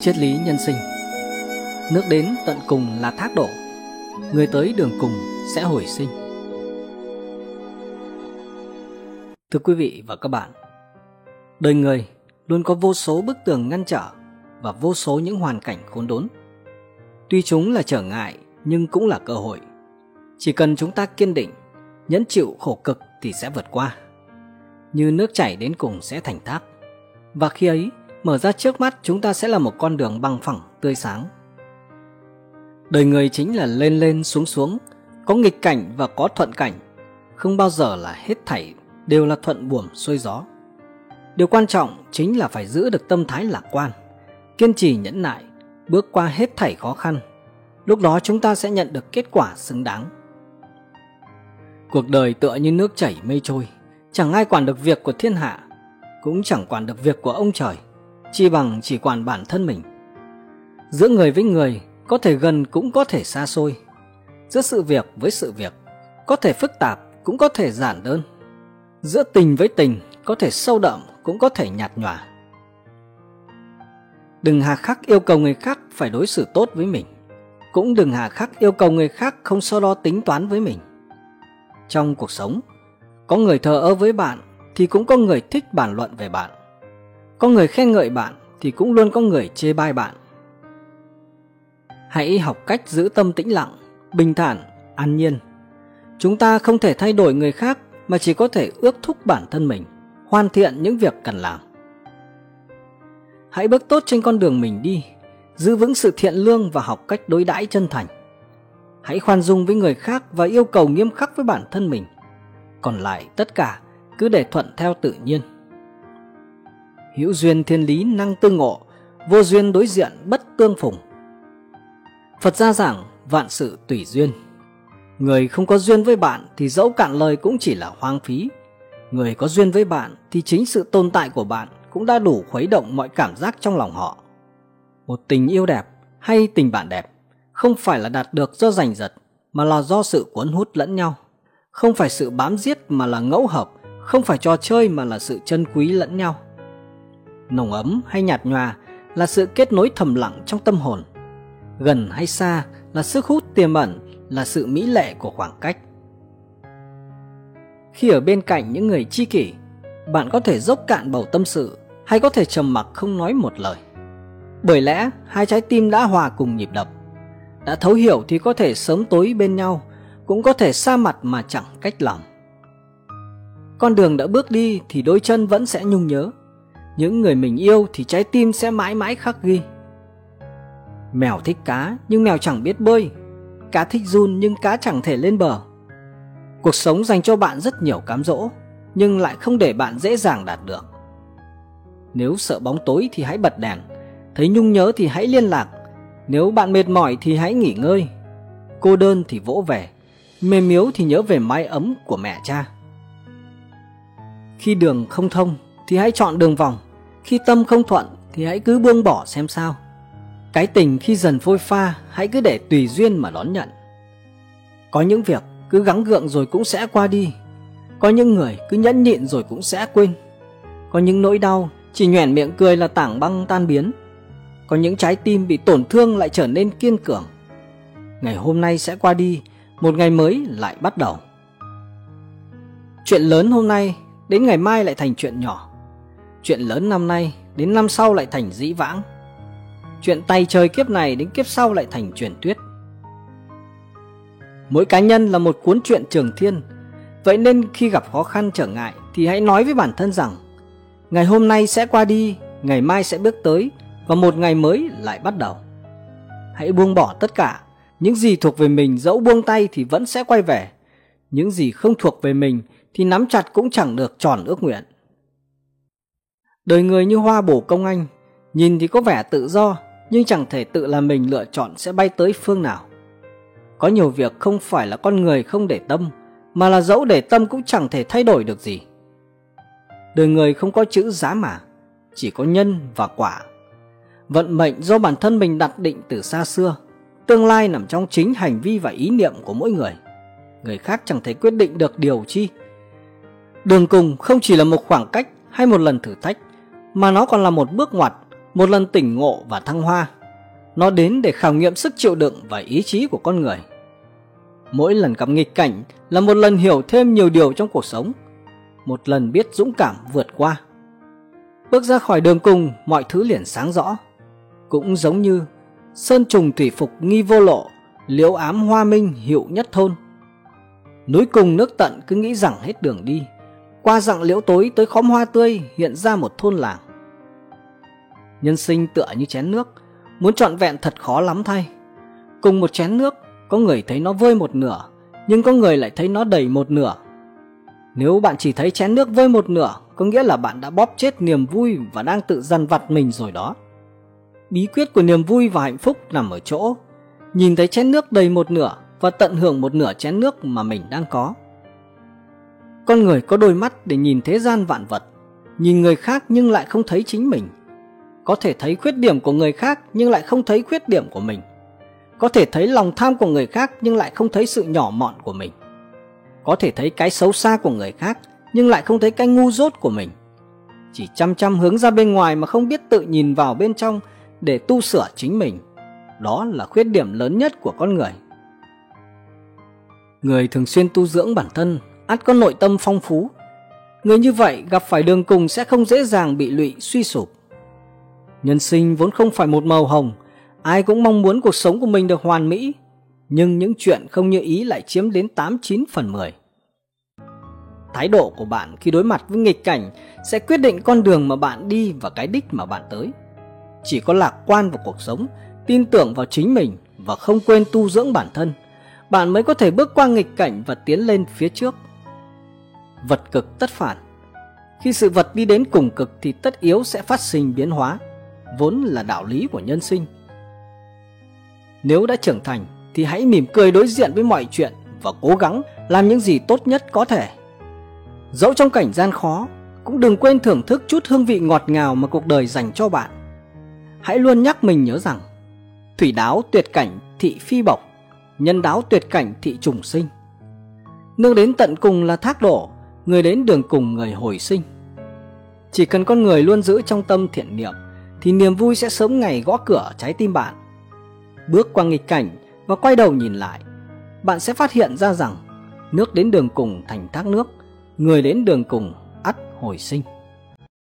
Triết lý nhân sinh. Nước đến tận cùng là thác đổ, Người tới đường cùng sẽ hồi sinh. Thưa quý vị và các bạn, Đời người luôn có vô số bức tường ngăn trở Và vô số những hoàn cảnh khốn đốn. Tuy chúng là trở ngại nhưng cũng là cơ hội. Chỉ cần chúng ta kiên định, Nhẫn chịu khổ cực thì sẽ vượt qua. Như nước chảy đến cùng sẽ thành thác. Và khi ấy mở ra trước mắt, chúng ta sẽ là một con đường bằng phẳng, tươi sáng. Đời người chính là lên lên xuống xuống, có nghịch cảnh và có thuận cảnh. Không bao giờ là hết thảy, đều là thuận buồm xuôi gió. Điều quan trọng chính là phải giữ được tâm thái lạc quan, kiên trì nhẫn nại, bước qua hết thảy khó khăn. Lúc đó chúng ta sẽ nhận được kết quả xứng đáng. Cuộc đời tựa như nước chảy mây trôi, chẳng ai quản được việc của thiên hạ, cũng chẳng quản được việc của ông trời chi bằng chỉ quản bản thân mình. Giữa người với người, có thể gần cũng có thể xa xôi. Giữa sự việc với sự việc, có thể phức tạp cũng có thể giản đơn. Giữa tình với tình, có thể sâu đậm cũng có thể nhạt nhòa. Đừng hà khắc yêu cầu người khác phải đối xử tốt với mình. Cũng đừng hà khắc yêu cầu người khác không so đo tính toán với mình. Trong cuộc sống, có người thờ ơ với bạn thì cũng có người thích bàn luận về bạn có người khen ngợi bạn thì cũng luôn có người chê bai bạn. Hãy học cách giữ tâm tĩnh lặng, bình thản, an nhiên. Chúng ta không thể thay đổi người khác mà chỉ có thể ước thúc bản thân mình, hoàn thiện những việc cần làm. Hãy bước tốt trên con đường mình đi, giữ vững sự thiện lương và học cách đối đãi chân thành. Hãy khoan dung với người khác và yêu cầu nghiêm khắc với bản thân mình. Còn lại tất cả cứ để thuận theo tự nhiên hữu duyên thiên lý năng tương ngộ, vô duyên đối diện bất tương phùng. Phật gia giảng vạn sự tùy duyên. Người không có duyên với bạn thì dẫu cạn lời cũng chỉ là hoang phí. Người có duyên với bạn thì chính sự tồn tại của bạn cũng đã đủ khuấy động mọi cảm giác trong lòng họ. Một tình yêu đẹp hay tình bạn đẹp không phải là đạt được do giành giật, mà là do sự cuốn hút lẫn nhau. Không phải sự bám giết mà là ngẫu hợp, không phải trò chơi mà là sự chân quý lẫn nhau nồng ấm hay nhạt nhòa là sự kết nối thầm lặng trong tâm hồn. Gần hay xa là sức hút tiềm ẩn, là sự mỹ lệ của khoảng cách. Khi ở bên cạnh những người chi kỷ, bạn có thể dốc cạn bầu tâm sự hay có thể trầm mặc không nói một lời. Bởi lẽ, hai trái tim đã hòa cùng nhịp đập. Đã thấu hiểu thì có thể sớm tối bên nhau, cũng có thể xa mặt mà chẳng cách lòng con đường đã bước đi thì đôi chân vẫn sẽ nhung nhớ những người mình yêu thì trái tim sẽ mãi mãi khắc ghi. Mèo thích cá nhưng mèo chẳng biết bơi. Cá thích run nhưng cá chẳng thể lên bờ. Cuộc sống dành cho bạn rất nhiều cám dỗ, nhưng lại không để bạn dễ dàng đạt được. Nếu sợ bóng tối thì hãy bật đèn, thấy nhung nhớ thì hãy liên lạc. Nếu bạn mệt mỏi thì hãy nghỉ ngơi. Cô đơn thì vỗ về, mềm miếu thì nhớ về mái ấm của mẹ cha. Khi đường không thông thì hãy chọn đường vòng khi tâm không thuận thì hãy cứ buông bỏ xem sao. Cái tình khi dần phôi pha, hãy cứ để tùy duyên mà đón nhận. Có những việc cứ gắng gượng rồi cũng sẽ qua đi. Có những người cứ nhẫn nhịn rồi cũng sẽ quên. Có những nỗi đau, chỉ nhoẻn miệng cười là tảng băng tan biến. Có những trái tim bị tổn thương lại trở nên kiên cường. Ngày hôm nay sẽ qua đi, một ngày mới lại bắt đầu. Chuyện lớn hôm nay đến ngày mai lại thành chuyện nhỏ chuyện lớn năm nay đến năm sau lại thành dĩ vãng. Chuyện tay trời kiếp này đến kiếp sau lại thành truyền thuyết. Mỗi cá nhân là một cuốn truyện trường thiên. Vậy nên khi gặp khó khăn trở ngại thì hãy nói với bản thân rằng, ngày hôm nay sẽ qua đi, ngày mai sẽ bước tới và một ngày mới lại bắt đầu. Hãy buông bỏ tất cả. Những gì thuộc về mình dẫu buông tay thì vẫn sẽ quay về. Những gì không thuộc về mình thì nắm chặt cũng chẳng được tròn ước nguyện đời người như hoa bổ công anh, nhìn thì có vẻ tự do, nhưng chẳng thể tự là mình lựa chọn sẽ bay tới phương nào. Có nhiều việc không phải là con người không để tâm, mà là dẫu để tâm cũng chẳng thể thay đổi được gì. Đời người không có chữ giá mà, chỉ có nhân và quả. Vận mệnh do bản thân mình đặt định từ xa xưa, tương lai nằm trong chính hành vi và ý niệm của mỗi người. Người khác chẳng thể quyết định được điều chi. Đường cùng không chỉ là một khoảng cách hay một lần thử thách mà nó còn là một bước ngoặt một lần tỉnh ngộ và thăng hoa. Nó đến để khảo nghiệm sức chịu đựng và ý chí của con người. Mỗi lần gặp nghịch cảnh là một lần hiểu thêm nhiều điều trong cuộc sống, một lần biết dũng cảm vượt qua. Bước ra khỏi đường cùng, mọi thứ liền sáng rõ. Cũng giống như sơn trùng thủy phục nghi vô lộ, liễu ám hoa minh hiệu nhất thôn. Núi cùng nước tận cứ nghĩ rằng hết đường đi, qua dặng liễu tối tới khóm hoa tươi hiện ra một thôn làng. Nhân sinh tựa như chén nước, muốn trọn vẹn thật khó lắm thay. Cùng một chén nước, có người thấy nó vơi một nửa, nhưng có người lại thấy nó đầy một nửa. Nếu bạn chỉ thấy chén nước vơi một nửa, có nghĩa là bạn đã bóp chết niềm vui và đang tự dằn vặt mình rồi đó. Bí quyết của niềm vui và hạnh phúc nằm ở chỗ nhìn thấy chén nước đầy một nửa và tận hưởng một nửa chén nước mà mình đang có. Con người có đôi mắt để nhìn thế gian vạn vật, nhìn người khác nhưng lại không thấy chính mình. Có thể thấy khuyết điểm của người khác nhưng lại không thấy khuyết điểm của mình. Có thể thấy lòng tham của người khác nhưng lại không thấy sự nhỏ mọn của mình. Có thể thấy cái xấu xa của người khác nhưng lại không thấy cái ngu dốt của mình. Chỉ chăm chăm hướng ra bên ngoài mà không biết tự nhìn vào bên trong để tu sửa chính mình. Đó là khuyết điểm lớn nhất của con người. Người thường xuyên tu dưỡng bản thân, ắt có nội tâm phong phú. Người như vậy gặp phải đường cùng sẽ không dễ dàng bị lụy suy sụp. Nhân sinh vốn không phải một màu hồng, ai cũng mong muốn cuộc sống của mình được hoàn mỹ, nhưng những chuyện không như ý lại chiếm đến 8-9 phần 10. Thái độ của bạn khi đối mặt với nghịch cảnh sẽ quyết định con đường mà bạn đi và cái đích mà bạn tới. Chỉ có lạc quan vào cuộc sống, tin tưởng vào chính mình và không quên tu dưỡng bản thân, bạn mới có thể bước qua nghịch cảnh và tiến lên phía trước. Vật cực tất phản. Khi sự vật đi đến cùng cực thì tất yếu sẽ phát sinh biến hóa, vốn là đạo lý của nhân sinh. Nếu đã trưởng thành thì hãy mỉm cười đối diện với mọi chuyện và cố gắng làm những gì tốt nhất có thể. Dẫu trong cảnh gian khó, cũng đừng quên thưởng thức chút hương vị ngọt ngào mà cuộc đời dành cho bạn. Hãy luôn nhắc mình nhớ rằng, thủy đáo tuyệt cảnh thị phi bộc, nhân đáo tuyệt cảnh thị trùng sinh. Nương đến tận cùng là thác đổ, người đến đường cùng người hồi sinh. Chỉ cần con người luôn giữ trong tâm thiện niệm, thì niềm vui sẽ sớm ngày gõ cửa trái tim bạn. Bước qua nghịch cảnh và quay đầu nhìn lại, bạn sẽ phát hiện ra rằng nước đến đường cùng thành thác nước, người đến đường cùng ắt hồi sinh